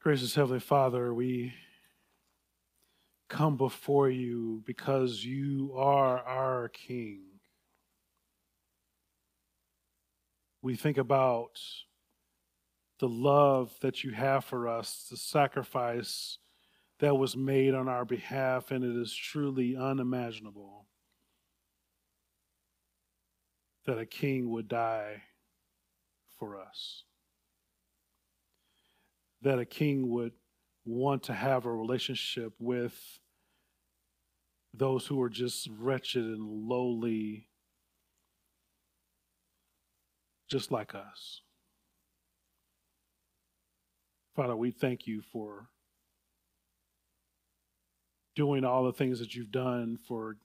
Gracious Heavenly Father, we come before you because you are our King. We think about the love that you have for us, the sacrifice that was made on our behalf, and it is truly unimaginable that a king would die for us that a king would want to have a relationship with those who are just wretched and lowly, just like us. Father, we thank you for doing all the things that you've done, for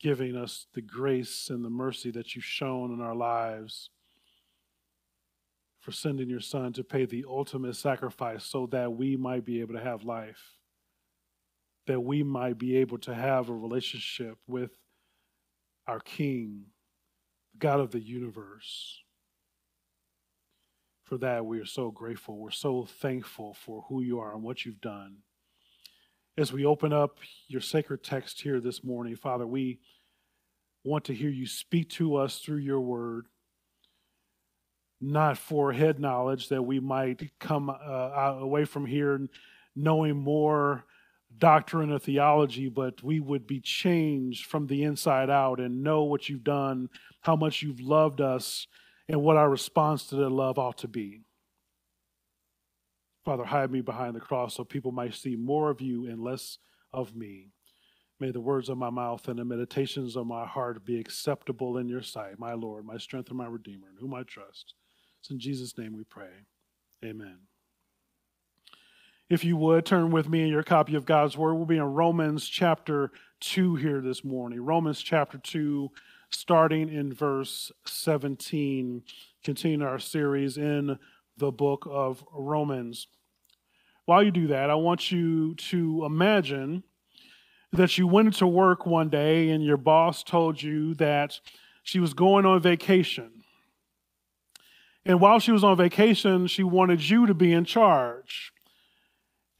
giving us the grace and the mercy that you've shown in our lives for sending your son to pay the ultimate sacrifice so that we might be able to have life, that we might be able to have a relationship with our King, God of the universe. For that, we are so grateful. We're so thankful for who you are and what you've done. As we open up your sacred text here this morning, Father, we want to hear you speak to us through your word not for head knowledge that we might come uh, away from here knowing more doctrine or theology, but we would be changed from the inside out and know what you've done, how much you've loved us, and what our response to that love ought to be. Father, hide me behind the cross so people might see more of you and less of me. May the words of my mouth and the meditations of my heart be acceptable in your sight, my Lord, my strength and my Redeemer, in whom I trust. It's in Jesus' name we pray. Amen. If you would, turn with me in your copy of God's Word. We'll be in Romans chapter 2 here this morning. Romans chapter 2, starting in verse 17, continuing our series in the book of Romans. While you do that, I want you to imagine that you went to work one day and your boss told you that she was going on vacation and while she was on vacation, she wanted you to be in charge.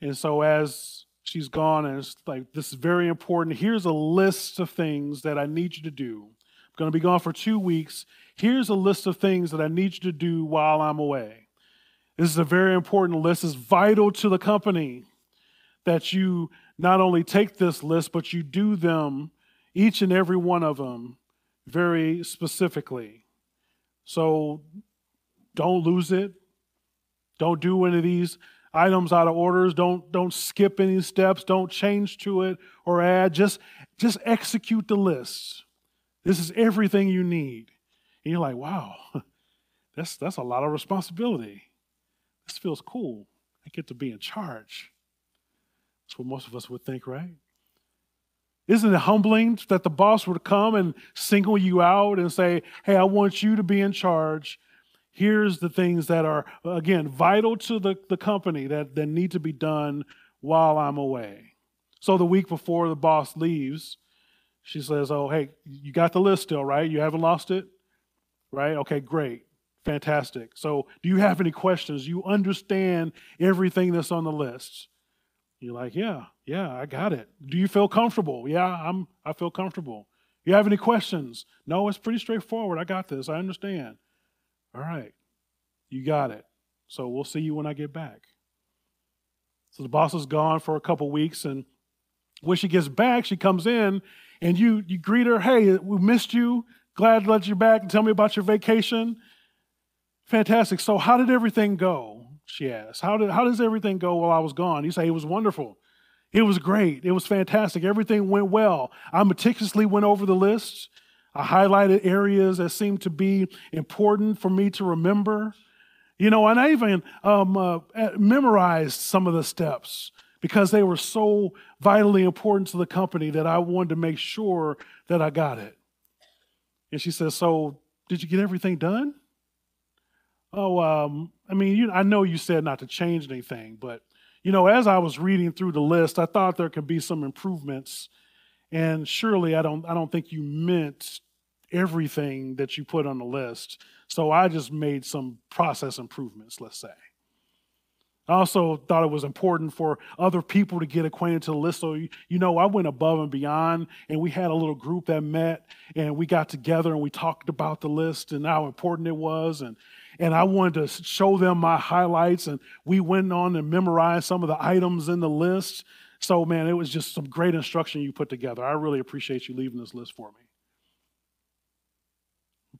And so, as she's gone, and it's like, this is very important. Here's a list of things that I need you to do. I'm going to be gone for two weeks. Here's a list of things that I need you to do while I'm away. This is a very important list. It's vital to the company that you not only take this list, but you do them, each and every one of them, very specifically. So don't lose it. Don't do any of these items out of orders. Don't, don't skip any steps. Don't change to it or add. Just, just execute the list. This is everything you need. And you're like, wow, that's, that's a lot of responsibility. This feels cool. I get to be in charge. That's what most of us would think, right? Isn't it humbling that the boss would come and single you out and say, hey, I want you to be in charge here's the things that are, again, vital to the, the company that, that need to be done while I'm away. So the week before the boss leaves, she says, Oh, hey, you got the list still, right? You haven't lost it? Right? Okay, great. Fantastic. So, do you have any questions? You understand everything that's on the list. You're like, yeah, yeah, I got it. Do you feel comfortable? Yeah, I'm I feel comfortable. You have any questions? No, it's pretty straightforward. I got this. I understand. All right, you got it. So we'll see you when I get back. So the boss is gone for a couple weeks, and when she gets back, she comes in and you you greet her. Hey, we missed you. Glad to let you back and tell me about your vacation. Fantastic. So how did everything go? She asked. How did how does everything go while I was gone? You say it was wonderful. It was great. It was fantastic. Everything went well. I meticulously went over the list. I highlighted areas that seemed to be important for me to remember. You know, and I even um, uh, memorized some of the steps because they were so vitally important to the company that I wanted to make sure that I got it. And she says, So, did you get everything done? Oh, um, I mean, you, I know you said not to change anything, but, you know, as I was reading through the list, I thought there could be some improvements. And surely I don't, I don't think you meant everything that you put on the list. So I just made some process improvements, let's say. I also thought it was important for other people to get acquainted to the list. So, you, know, I went above and beyond, and we had a little group that met, and we got together and we talked about the list and how important it was. And, and I wanted to show them my highlights, and we went on and memorized some of the items in the list. So, man, it was just some great instruction you put together. I really appreciate you leaving this list for me.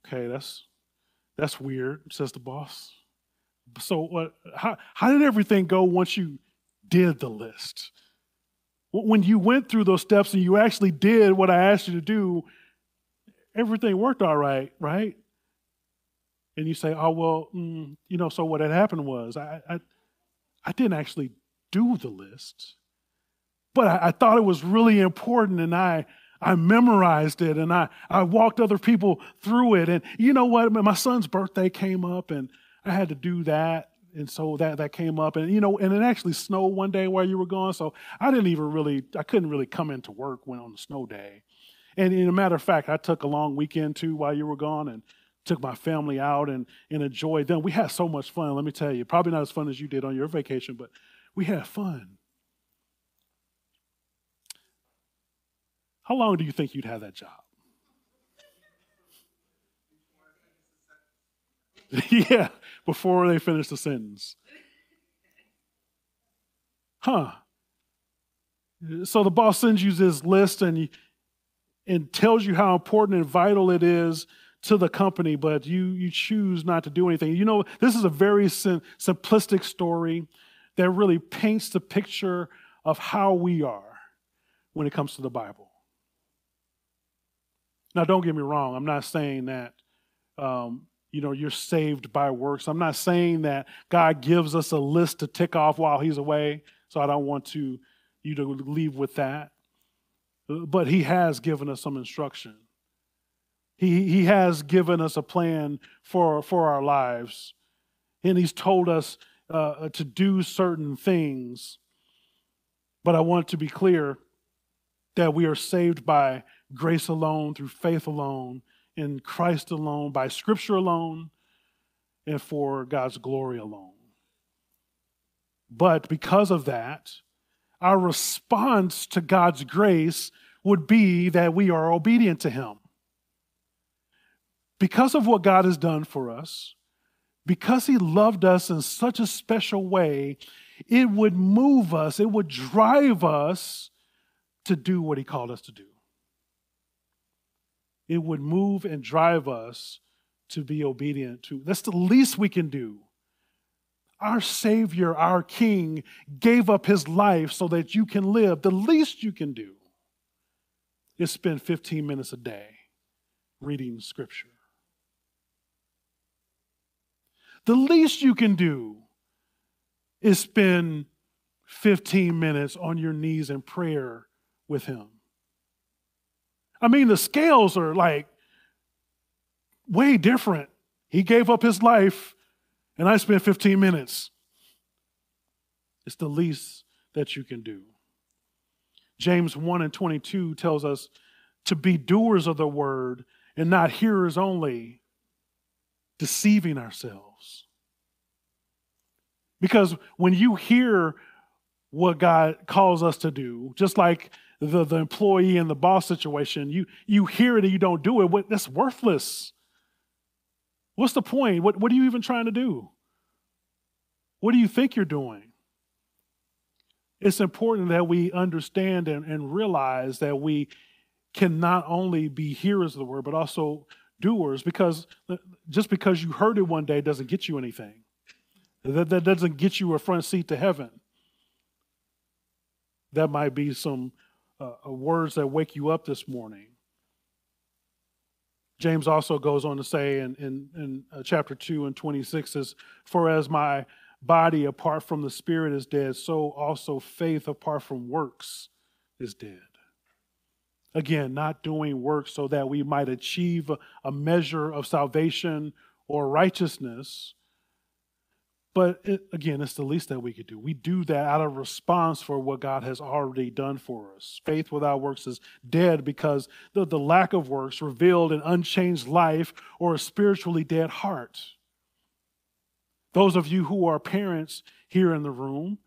Okay, that's that's weird, says the boss. So, what? How how did everything go once you did the list? When you went through those steps and you actually did what I asked you to do, everything worked all right, right? And you say, "Oh well, mm, you know." So what had happened was I, I, I didn't actually do the list, but I, I thought it was really important, and I I memorized it and I, I walked other people through it. And you know what? My son's birthday came up and I had to do that. And so that, that came up. And, you know, and it actually snowed one day while you were gone. So I didn't even really, I couldn't really come into work when on the snow day. And in a matter of fact, I took a long weekend too while you were gone and took my family out and, and enjoyed them. We had so much fun, let me tell you. Probably not as fun as you did on your vacation, but we had fun. How long do you think you'd have that job? yeah, before they finish the sentence. Huh. So the boss sends you this list and, and tells you how important and vital it is to the company, but you, you choose not to do anything. You know, this is a very sim- simplistic story that really paints the picture of how we are when it comes to the Bible. Now, don't get me wrong. I'm not saying that, um, you know, you're saved by works. I'm not saying that God gives us a list to tick off while He's away. So I don't want to you to leave with that. But He has given us some instruction. He, he has given us a plan for, for our lives. And He's told us uh, to do certain things. But I want to be clear that we are saved by grace alone, through faith alone, in Christ alone, by Scripture alone, and for God's glory alone. But because of that, our response to God's grace would be that we are obedient to Him. Because of what God has done for us, because He loved us in such a special way, it would move us, it would drive us to do what He called us to do it would move and drive us to be obedient to. That's the least we can do. Our Savior, our King, gave up his life so that you can live. The least you can do is spend 15 minutes a day reading Scripture. The least you can do is spend 15 minutes on your knees in prayer with Him. I mean, the scales are like way different. He gave up his life, and I spent 15 minutes. It's the least that you can do. James 1 and 22 tells us to be doers of the word and not hearers only, deceiving ourselves. Because when you hear what God calls us to do, just like the, the employee and the boss situation, you, you hear it and you don't do it, what, that's worthless. What's the point? What, what are you even trying to do? What do you think you're doing? It's important that we understand and, and realize that we can not only be hearers of the word, but also doers, because just because you heard it one day doesn't get you anything. That, that doesn't get you a front seat to heaven. That might be some uh, uh, words that wake you up this morning. James also goes on to say in, in, in uh, chapter 2 and 26 says, For as my body apart from the spirit is dead, so also faith apart from works is dead. Again, not doing works so that we might achieve a, a measure of salvation or righteousness, but it, again, it's the least that we could do. We do that out of response for what God has already done for us. Faith without works is dead because the, the lack of works revealed an unchanged life or a spiritually dead heart. Those of you who are parents here in the room,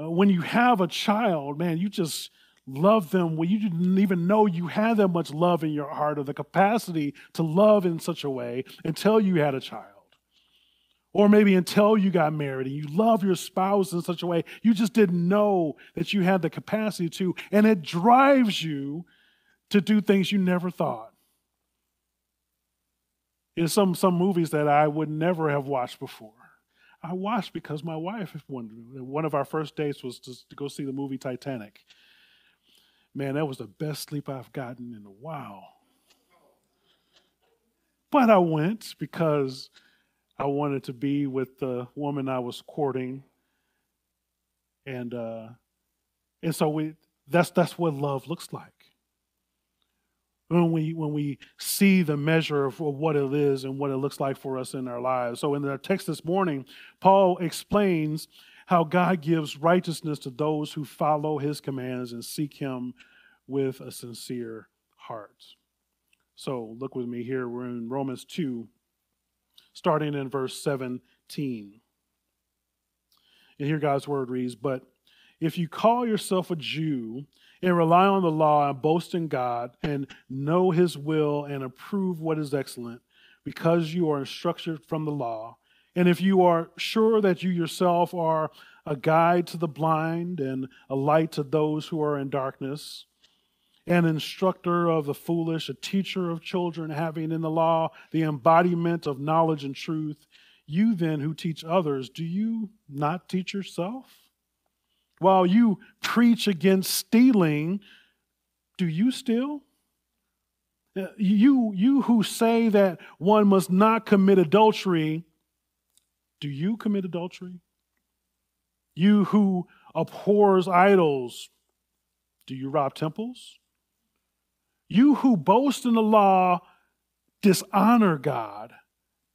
uh, when you have a child, man, you just love them when you didn't even know you had that much love in your heart or the capacity to love in such a way until you had a child. Or maybe until you got married and you love your spouse in such a way you just didn't know that you had the capacity to, and it drives you to do things you never thought. In some, some movies that I would never have watched before. I watched because my wife wanted. One of our first dates was to, to go see the movie Titanic. Man, that was the best sleep I've gotten in a while. But I went because I wanted to be with the woman I was courting. And uh, and so we that's that's what love looks like. When we when we see the measure of what it is and what it looks like for us in our lives. So in the text this morning, Paul explains how God gives righteousness to those who follow his commands and seek him with a sincere heart. So look with me here. We're in Romans 2, starting in verse 17. And here God's word reads But if you call yourself a Jew and rely on the law and boast in God and know his will and approve what is excellent, because you are instructed from the law, and if you are sure that you yourself are a guide to the blind and a light to those who are in darkness, an instructor of the foolish, a teacher of children, having in the law the embodiment of knowledge and truth, you then who teach others, do you not teach yourself? While you preach against stealing, do you steal? Uh, you, you who say that one must not commit adultery, do you commit adultery? You who abhors idols, do you rob temples? You who boast in the law dishonor God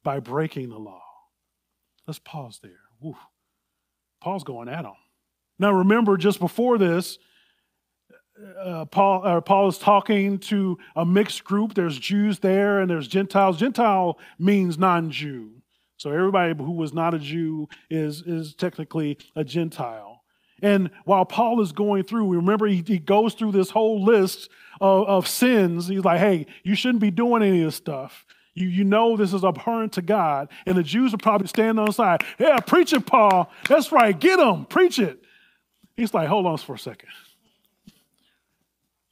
by breaking the law. Let's pause there. Woo. Paul's going at him. Now, remember, just before this, uh, Paul, uh, Paul is talking to a mixed group. There's Jews there and there's Gentiles. Gentile means non Jew. So everybody who was not a Jew is, is technically a Gentile. And while Paul is going through, we remember he, he goes through this whole list of, of sins. He's like, hey, you shouldn't be doing any of this stuff. You, you know this is abhorrent to God. And the Jews are probably standing on the side. Yeah, preach it, Paul. That's right. Get them. Preach it. He's like, hold on for a second.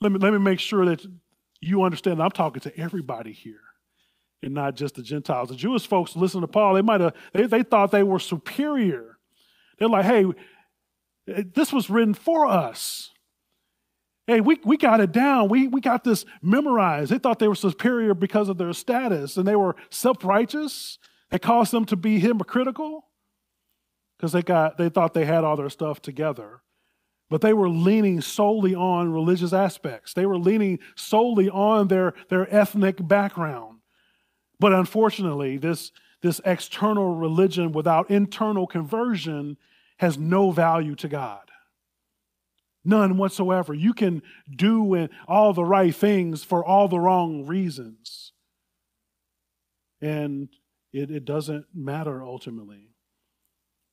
Let me, let me make sure that you understand that I'm talking to everybody here and not just the Gentiles. The Jewish folks listen to Paul, they might have, they, they thought they were superior. They're like, hey, this was written for us. Hey, we, we got it down. We, we got this memorized. They thought they were superior because of their status and they were self righteous. It caused them to be hypocritical because they, got, they thought they had all their stuff together. But they were leaning solely on religious aspects, they were leaning solely on their, their ethnic background. But unfortunately, this, this external religion without internal conversion has no value to God. None whatsoever. You can do all the right things for all the wrong reasons. And it, it doesn't matter ultimately.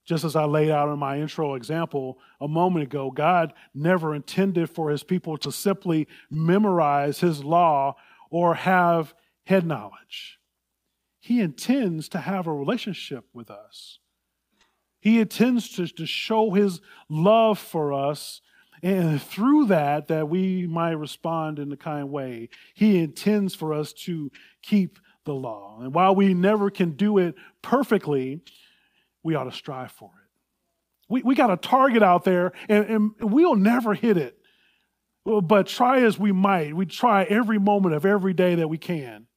Just as I laid out in my intro example a moment ago, God never intended for his people to simply memorize his law or have head knowledge. He intends to have a relationship with us. He intends to, to show his love for us, and through that, that we might respond in a kind way. He intends for us to keep the law. And while we never can do it perfectly, we ought to strive for it. We, we got a target out there, and, and we'll never hit it. But try as we might, we try every moment of every day that we can.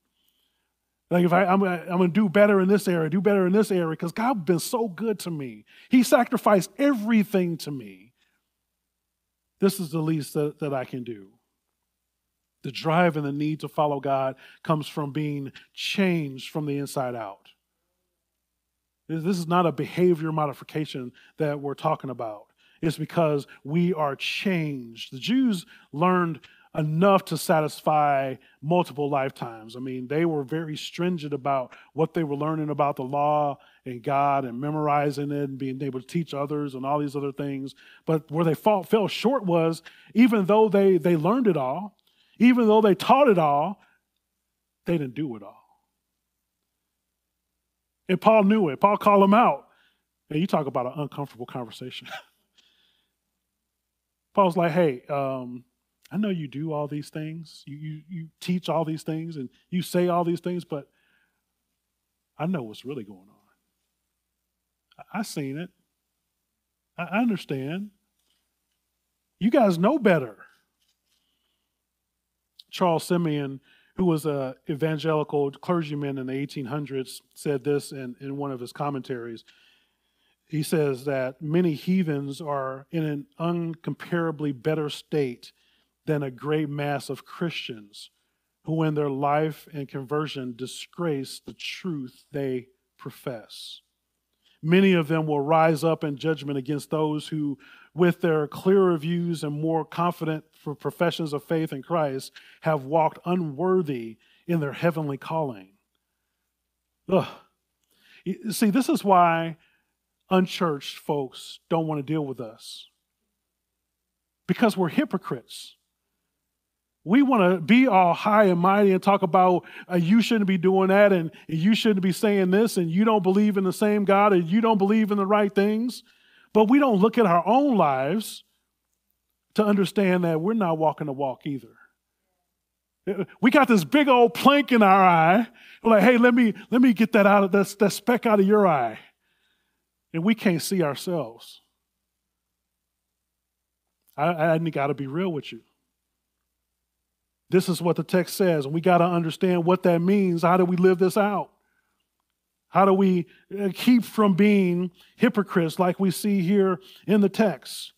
Like if I, I'm, I'm to do better in this area, do better in this area, because God's been so good to me. He sacrificed everything to me. This is the least that, that I can do. The drive and the need to follow God comes from being changed from the inside out. This is not a behavior modification that we're talking about. It's because we are changed. The Jews learned enough to satisfy multiple lifetimes. I mean, they were very stringent about what they were learning about the law and God and memorizing it and being able to teach others and all these other things. But where they fall, fell short was even though they, they learned it all, even though they taught it all, they didn't do it all. And Paul knew it. Paul called them out. And you talk about an uncomfortable conversation. Paul's like, hey, um, I know you do all these things. You, you, you teach all these things and you say all these things, but I know what's really going on. I, I seen it. I, I understand. You guys know better. Charles Simeon, who was an evangelical clergyman in the 1800s, said this in, in one of his commentaries. He says that many heathens are in an uncomparably better state than a great mass of Christians who, in their life and conversion, disgrace the truth they profess. Many of them will rise up in judgment against those who, with their clearer views and more confident professions of faith in Christ, have walked unworthy in their heavenly calling. Ugh. See, this is why unchurched folks don't want to deal with us because we're hypocrites. We want to be all high and mighty and talk about uh, you shouldn't be doing that and, and you shouldn't be saying this and you don't believe in the same God and you don't believe in the right things. But we don't look at our own lives to understand that we're not walking the walk either. We got this big old plank in our eye. We're like, hey, let me let me get that out of that, that speck out of your eye. And we can't see ourselves. I, I got to be real with you. This is what the text says, and we got to understand what that means. How do we live this out? How do we uh, keep from being hypocrites like we see here in the text?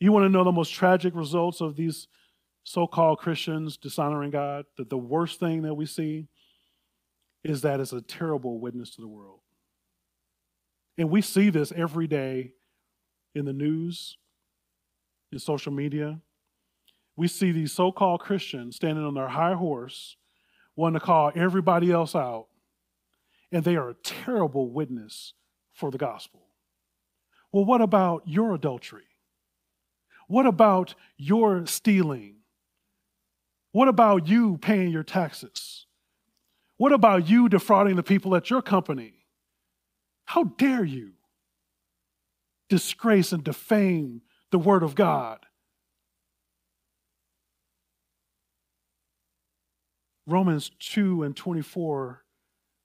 You want to know the most tragic results of these so called Christians dishonoring God? That the worst thing that we see is that it's a terrible witness to the world. And we see this every day in the news, in social media we see these so called Christians standing on their high horse, wanting to call everybody else out, and they are a terrible witness for the gospel. Well, what about your adultery? What about your stealing? What about you paying your taxes? What about you defrauding the people at your company? How dare you disgrace and defame the Word of God? Romans 2 and 24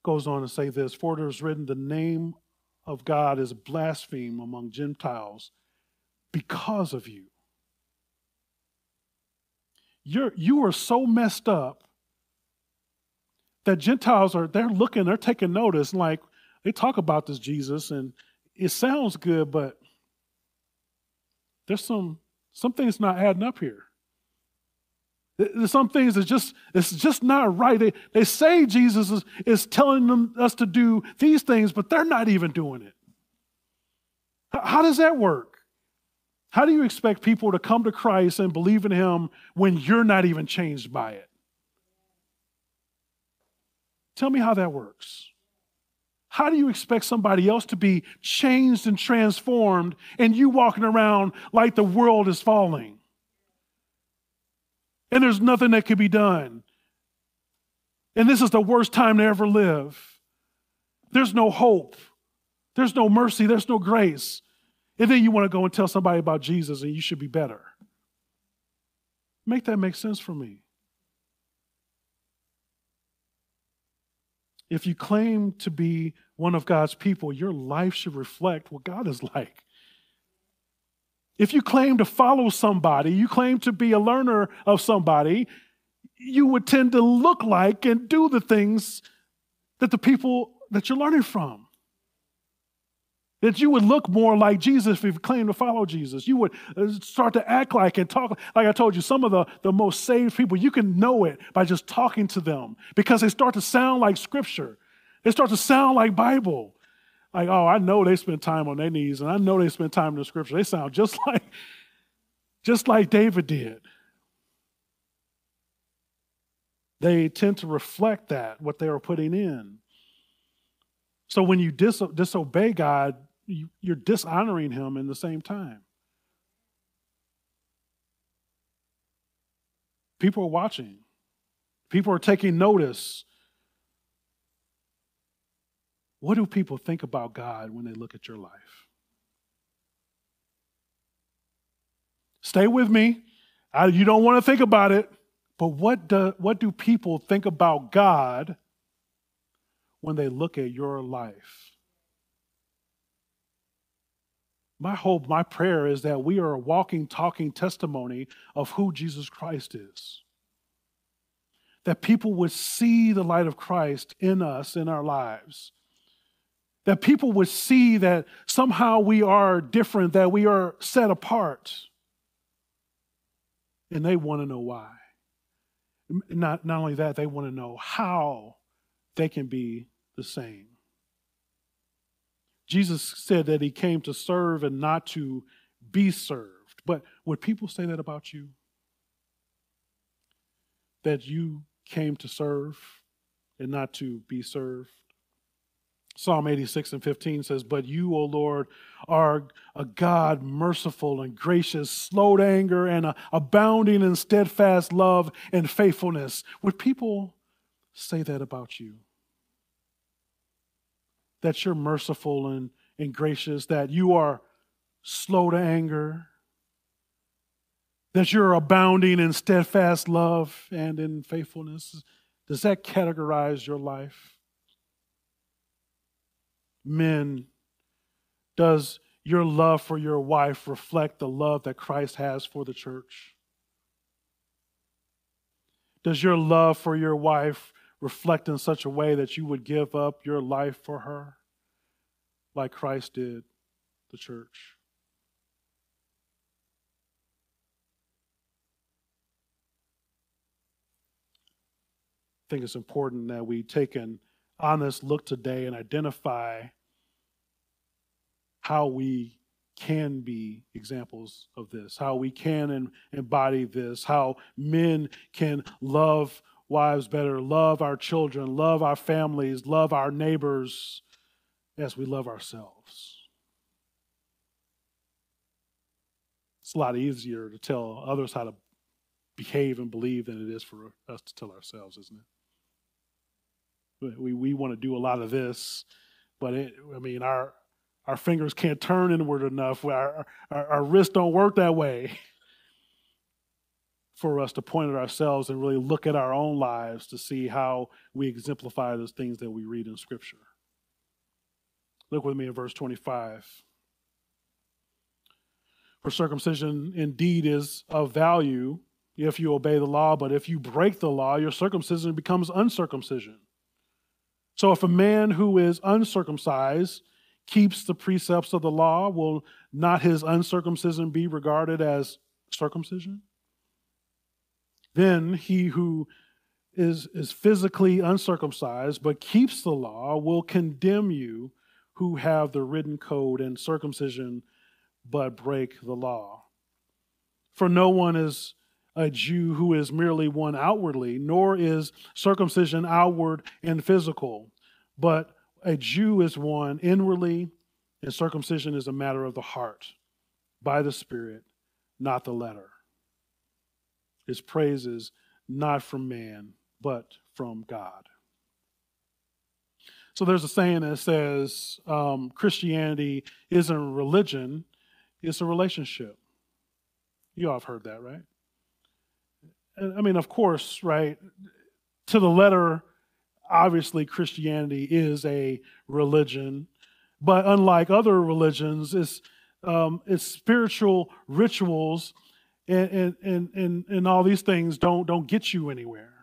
goes on to say this For it is written, the name of God is blasphemed among Gentiles because of you. You're, you are so messed up that Gentiles are, they're looking, they're taking notice. Like, they talk about this Jesus and it sounds good, but there's some, some things not adding up here. There's some things that just it's just not right. They, they say Jesus is, is telling them, us to do these things, but they're not even doing it. How, how does that work? How do you expect people to come to Christ and believe in Him when you're not even changed by it? Tell me how that works. How do you expect somebody else to be changed and transformed and you walking around like the world is falling? And there's nothing that could be done. And this is the worst time to ever live. There's no hope, there's no mercy, there's no grace. And then you want to go and tell somebody about Jesus and you should be better. Make that make sense for me. If you claim to be one of God's people, your life should reflect what God is like. If you claim to follow somebody, you claim to be a learner of somebody, you would tend to look like and do the things that the people that you're learning from. That you would look more like Jesus if you claim to follow Jesus. You would uh, start to act like and talk. Like I told you, some of the, the most saved people, you can know it by just talking to them because they start to sound like Scripture. They start to sound like Bible. Like, oh, I know they spend time on their knees, and I know they spend time in the scripture. They sound just like, just like David did. they tend to reflect that, what they are putting in. So when you dis- disobey God, you, you're dishonoring Him in the same time. People are watching, people are taking notice. What do people think about God when they look at your life? Stay with me. I, you don't want to think about it, but what do, what do people think about God when they look at your life? My hope, my prayer is that we are a walking, talking testimony of who Jesus Christ is. That people would see the light of Christ in us, in our lives. That people would see that somehow we are different, that we are set apart. And they want to know why. Not, not only that, they want to know how they can be the same. Jesus said that he came to serve and not to be served. But would people say that about you? That you came to serve and not to be served? Psalm 86 and 15 says, But you, O Lord, are a God merciful and gracious, slow to anger, and abounding in steadfast love and faithfulness. Would people say that about you? That you're merciful and, and gracious, that you are slow to anger, that you're abounding in steadfast love and in faithfulness. Does that categorize your life? Men, does your love for your wife reflect the love that Christ has for the church? Does your love for your wife reflect in such a way that you would give up your life for her like Christ did the church? I think it's important that we take an honest look today and identify how we can be examples of this, how we can embody this, how men can love wives better, love our children, love our families, love our neighbors as we love ourselves. It's a lot easier to tell others how to behave and believe than it is for us to tell ourselves, isn't it? We, we want to do a lot of this, but it, I mean, our, our fingers can't turn inward enough. Our, our, our wrists don't work that way for us to point at ourselves and really look at our own lives to see how we exemplify those things that we read in Scripture. Look with me in verse 25. For circumcision indeed is of value if you obey the law, but if you break the law, your circumcision becomes uncircumcision. So if a man who is uncircumcised keeps the precepts of the law, will not his uncircumcision be regarded as circumcision? Then he who is, is physically uncircumcised but keeps the law will condemn you who have the written code and circumcision but break the law. For no one is a Jew who is merely one outwardly, nor is circumcision outward and physical, but a Jew is one inwardly, and circumcision is a matter of the heart, by the Spirit, not the letter. His praise is not from man, but from God. So there's a saying that says um, Christianity isn't a religion, it's a relationship. You all have heard that, right? I mean, of course, right? To the letter, obviously Christianity is a religion, but unlike other religions, it's um, it's spiritual rituals and, and, and, and, all these things don't, don't get you anywhere.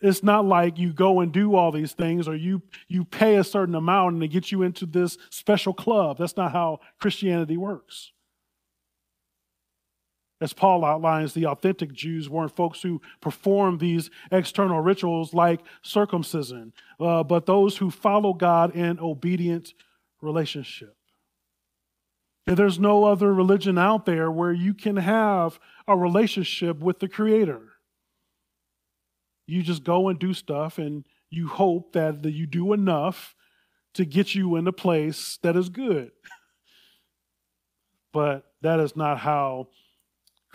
It's not like you go and do all these things or you, you pay a certain amount and they get you into this special club. That's not how Christianity works. As Paul outlines, the authentic Jews weren't folks who performed these external rituals like circumcision, uh, but those who follow God in obedient relationship. And there's no other religion out there where you can have a relationship with the Creator. You just go and do stuff, and you hope that you do enough to get you in a place that is good. but that is not how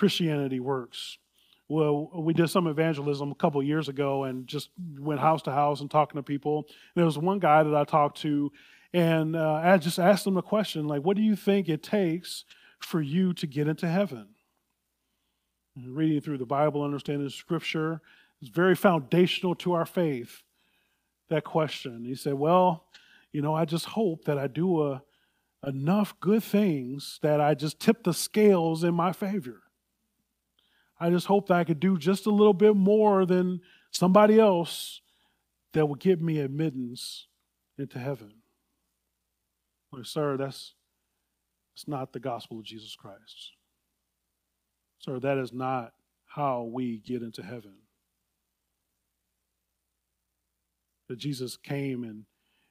Christianity works. Well, we did some evangelism a couple years ago and just went house to house and talking to people. And there was one guy that I talked to, and uh, I just asked him a question like, What do you think it takes for you to get into heaven? And reading through the Bible, understanding Scripture is very foundational to our faith. That question. He said, Well, you know, I just hope that I do a, enough good things that I just tip the scales in my favor. I just hope that I could do just a little bit more than somebody else that will give me admittance into heaven. Like, sir, that's, that's not the gospel of Jesus Christ. Sir, that is not how we get into heaven. That Jesus came and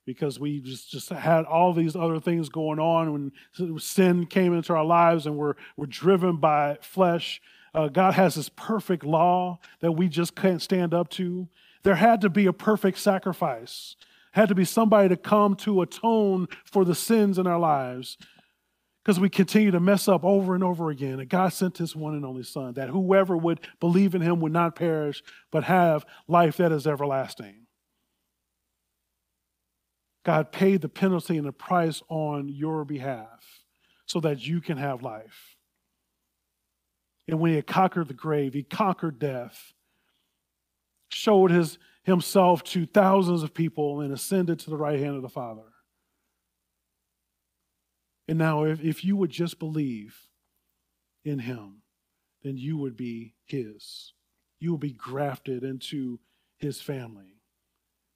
because we just, just had all these other things going on when sin came into our lives and we're, we're driven by flesh. Uh, God has this perfect law that we just can't stand up to. There had to be a perfect sacrifice, had to be somebody to come to atone for the sins in our lives because we continue to mess up over and over again. And God sent his one and only Son that whoever would believe in him would not perish, but have life that is everlasting. God paid the penalty and the price on your behalf so that you can have life. And when he had conquered the grave, he conquered death, showed his, himself to thousands of people, and ascended to the right hand of the Father. And now, if, if you would just believe in him, then you would be his. You will be grafted into his family.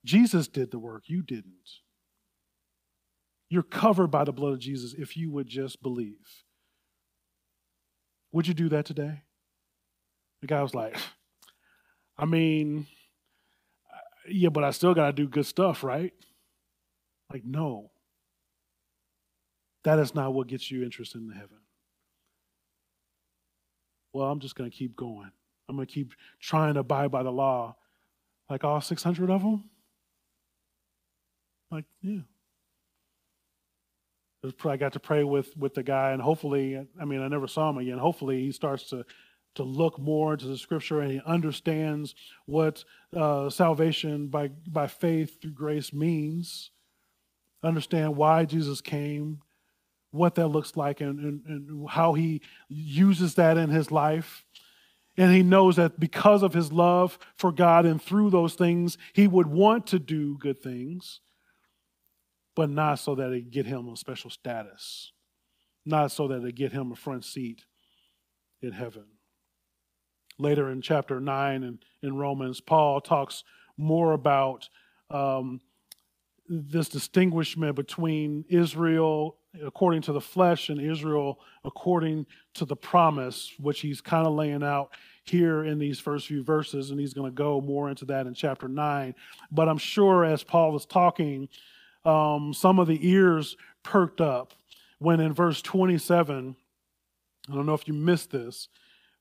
Jesus did the work, you didn't. You're covered by the blood of Jesus if you would just believe. Would you do that today? The guy was like, I mean, uh, yeah, but I still got to do good stuff, right? Like, no. That is not what gets you interested in heaven. Well, I'm just going to keep going. I'm going to keep trying to abide by the law. Like all 600 of them? Like, yeah. I got to pray with with the guy, and hopefully, I mean, I never saw him again. Hopefully, he starts to to look more into the scripture and he understands what uh, salvation by by faith through grace means. Understand why Jesus came, what that looks like, and, and, and how he uses that in his life. And he knows that because of his love for God and through those things, he would want to do good things but not so that it get him a special status, not so that it get him a front seat in heaven. Later in chapter 9 in, in Romans, Paul talks more about um, this distinguishment between Israel according to the flesh and Israel according to the promise, which he's kind of laying out here in these first few verses, and he's going to go more into that in chapter 9. But I'm sure as Paul is talking, um, some of the ears perked up when in verse 27, I don't know if you missed this,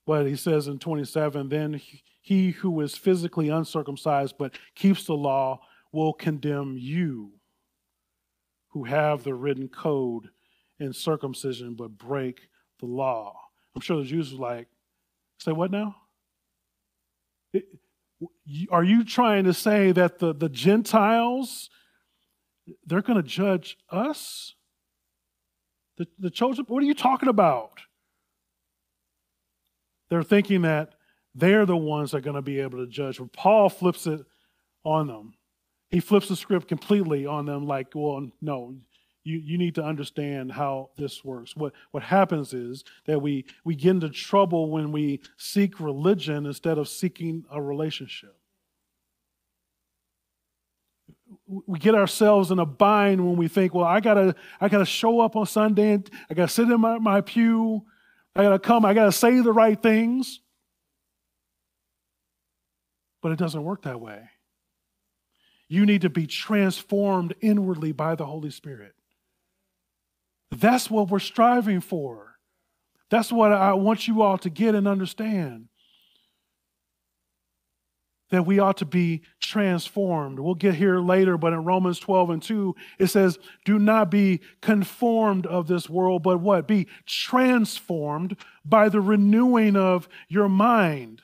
but he says in 27, then he who is physically uncircumcised but keeps the law will condemn you who have the written code in circumcision but break the law. I'm sure the Jews were like, say what now? It, are you trying to say that the, the Gentiles they're going to judge us? The, the chosen, what are you talking about? They're thinking that they're the ones that are going to be able to judge. But Paul flips it on them. He flips the script completely on them, like, well, no, you, you need to understand how this works. What, what happens is that we, we get into trouble when we seek religion instead of seeking a relationship we get ourselves in a bind when we think, well, I gotta, I gotta show up on Sunday, and I gotta sit in my, my pew, I gotta come, I gotta say the right things. But it doesn't work that way. You need to be transformed inwardly by the Holy Spirit. That's what we're striving for. That's what I want you all to get and understand. That we ought to be transformed. We'll get here later, but in Romans 12 and 2, it says, Do not be conformed of this world, but what? Be transformed by the renewing of your mind.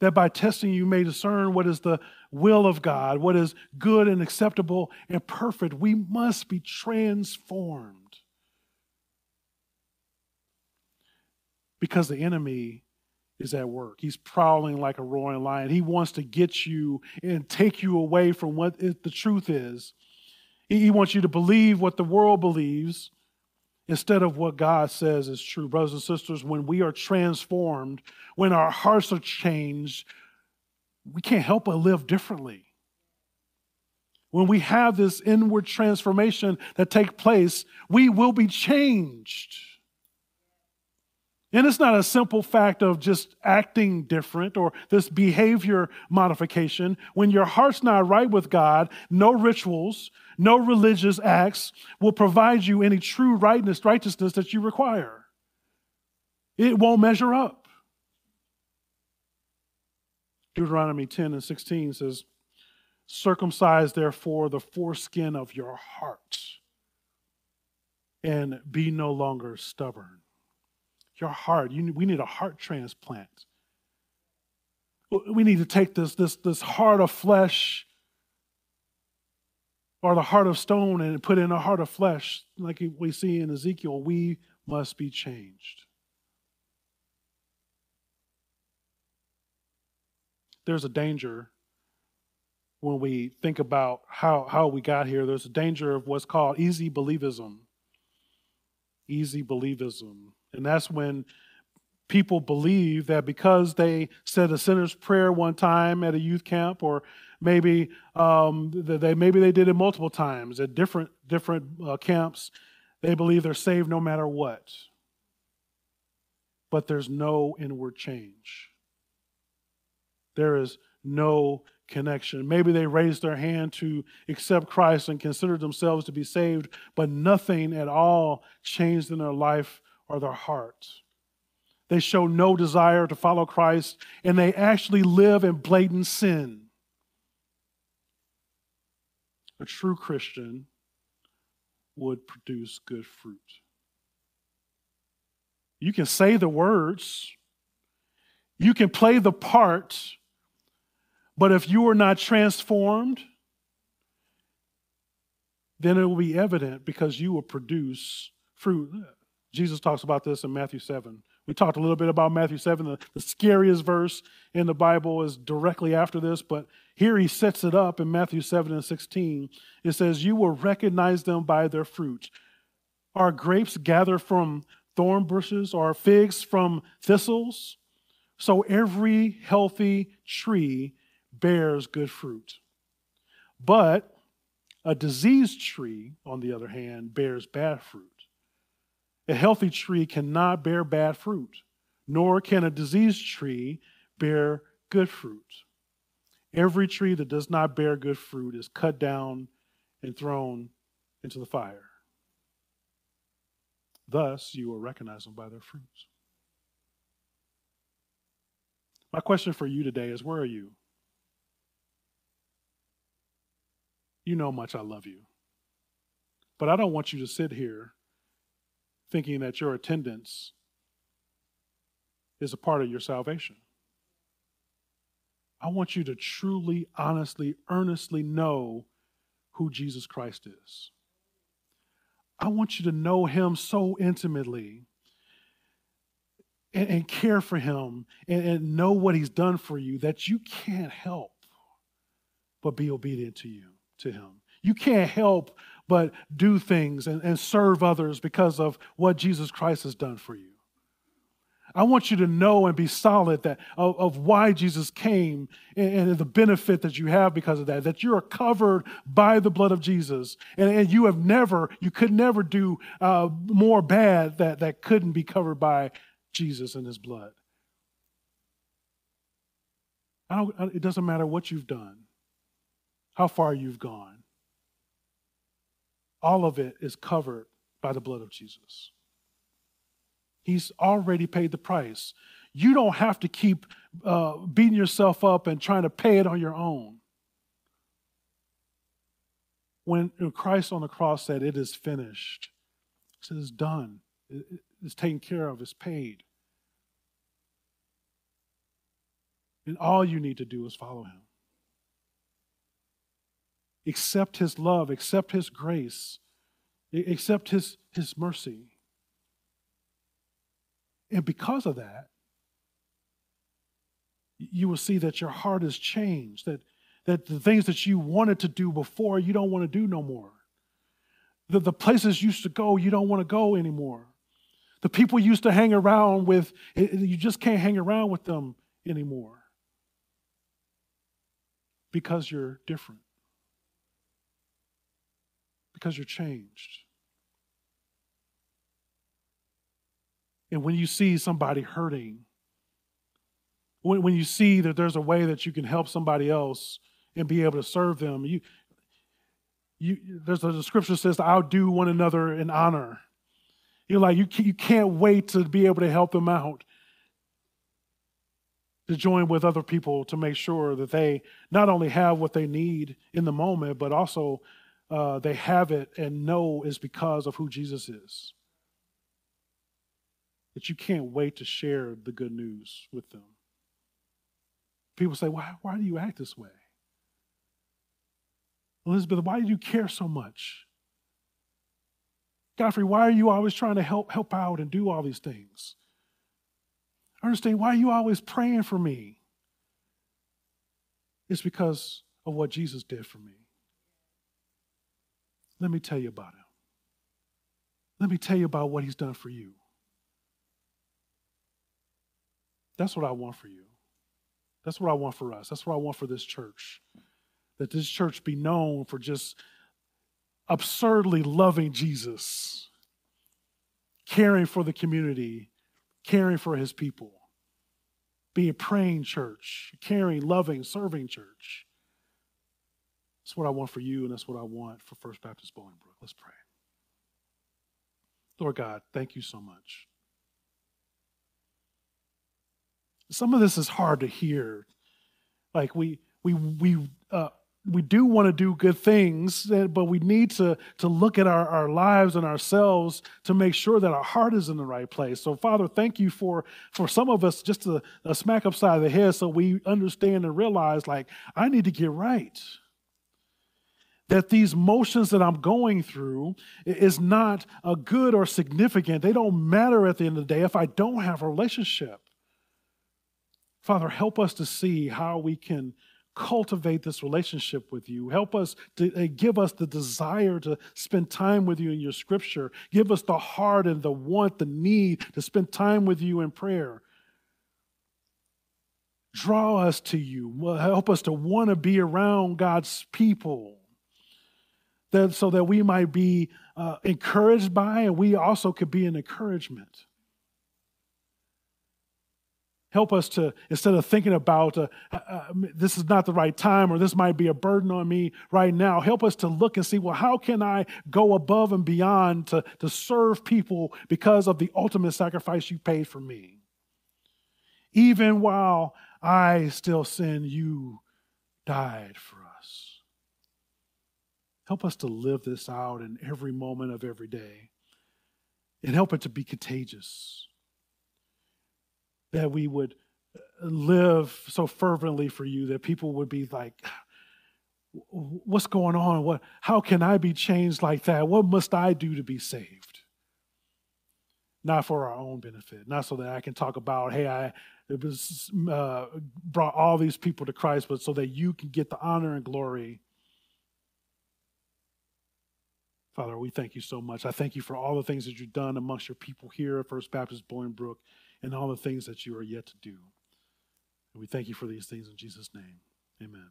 That by testing you may discern what is the will of God, what is good and acceptable and perfect. We must be transformed. Because the enemy is at work. He's prowling like a roaring lion. He wants to get you and take you away from what the truth is. He wants you to believe what the world believes instead of what God says is true. Brothers and sisters, when we are transformed, when our hearts are changed, we can't help but live differently. When we have this inward transformation that take place, we will be changed. And it's not a simple fact of just acting different or this behavior modification. When your heart's not right with God, no rituals, no religious acts will provide you any true rightness, righteousness that you require. It won't measure up. Deuteronomy 10 and 16 says, Circumcise therefore the foreskin of your heart and be no longer stubborn your heart. You, we need a heart transplant. We need to take this, this, this heart of flesh or the heart of stone and put in a heart of flesh, like we see in Ezekiel. We must be changed. There's a danger when we think about how, how we got here. There's a danger of what's called easy believism. Easy believism. And that's when people believe that because they said a sinner's prayer one time at a youth camp, or maybe um, they maybe they did it multiple times at different different uh, camps, they believe they're saved no matter what. But there's no inward change. There is no connection. Maybe they raised their hand to accept Christ and considered themselves to be saved, but nothing at all changed in their life or their hearts. They show no desire to follow Christ, and they actually live in blatant sin. A true Christian would produce good fruit. You can say the words, you can play the part, but if you are not transformed, then it will be evident because you will produce fruit. Jesus talks about this in Matthew 7. We talked a little bit about Matthew 7. The, the, scariest verse in the Bible is directly after this, but here he sets it up in Matthew 7 and 16. It says, You will recognize them by their fruit. Are grapes gathered from thorn bushes or figs from thistles? So every healthy tree bears good fruit. But a diseased tree, on the other hand, bears bad fruit. A healthy tree cannot bear bad fruit, nor can a diseased tree bear good fruit. Every tree that does not bear good fruit is cut down and thrown into the fire. Thus, you will recognize them by their fruits. My question for you today is where are you? You know much I love you. But I don't want you to sit here thinking that your attendance is a part of your salvation. I want you to truly, honestly, earnestly know who Jesus Christ is. I want you to know him so intimately and, and care for him and, and know what he's done for you that you can't help but be obedient to you, to him. You can't help but do things and, and serve others because of what Jesus Christ has done for you. I want you to know and be solid that of, of why Jesus came and, and, the benefit that you have because of that, that you are covered by the blood of Jesus. And, and you have never, you could never do uh, more bad that, that couldn't be covered by Jesus and his blood. I don't, it doesn't matter what you've done, how far you've gone. All of it is covered by the blood of Jesus. He's already paid the price. you don't have to keep uh, beating yourself up and trying to pay it on your own. When Christ on the cross said, It is finished, he said, It's done, it's taken care of, it's paid. And all you need to do is follow him. Accept his love, accept his grace, accept his, his mercy. And because of that, you will see that your heart has changed, that, that the things that you wanted to do before, you don't want to do no more. The, the places you used to go, you don't want to go anymore. The people you used to hang around with, you just can't hang around with them anymore because you're different, because you're changed. And when you see somebody hurting, when, when you see that there's a way that you can help somebody else and be able to serve them, you, you, there's a the scripture says to do one another in honor. You're like, you, you can't wait to be able to help them out to join with other people to make sure that they not only have what they need in the moment, but also uh, they have it and know is because of who Jesus is. That you can't wait to share the good news with them. People say, why, why do you act this way? Elizabeth, why do you care so much? Godfrey, why are you always trying to help help out and do all these things? Ernestine, why are you always praying for me? It's because of what Jesus did for me. Let me tell you about him. Let me tell you about what he's done for you. That's what I want for you. That's what I want for us. That's what I want for this church. That this church be known for just absurdly loving Jesus, caring for the community, caring for his people, being a praying church, caring, loving, serving church. That's what I want for you, and that's what I want for First Baptist Bolingbrook. Let's pray. Lord God, thank you so much. Some of this is hard to hear. Like we we we uh, we do want to do good things, eh, but we need to, to look at our, our lives and ourselves to make sure that our heart is in the right place. So, Father, thank you for, for some of us just a, a smack upside of the head so we understand and realize, like, I need to get right. That these motions that I'm going through is not a good or significant. They don't matter at the end of the day if I don't have a relationship. Father, help us to see how we can cultivate this relationship with you. Help us to uh, give us the desire to spend time with you in your scripture. Give us the heart and the want, the need to spend time with you in prayer. Draw us to you. Help us to want to be around God's people. That, so that we might be uh, encouraged by and we also could be an encouragement. Help us to, instead of thinking about uh, uh, uh, this is not the right time or this might be a burden on me right now, help us to look and see, well, how can I go above and beyond to, to serve people because of the ultimate sacrifice you paid for me? Even while I still sin, you died for. Help us to live this out in every moment of every day and help it to be contagious that we would uh, live so fervently for you that people would be like, what's going on? What, how can I be changed like that? What must I do to be saved? Not for our own benefit, not so that I can talk about, hey, I was, uh, brought all these people to Christ, but so that you can get the honor and glory. Father, we thank you so much. I thank you for all the things that you've done amongst your people here at First Baptist Bolingbrook and all the things that you are yet to do. And we thank you for these things in Jesus' name. Amen.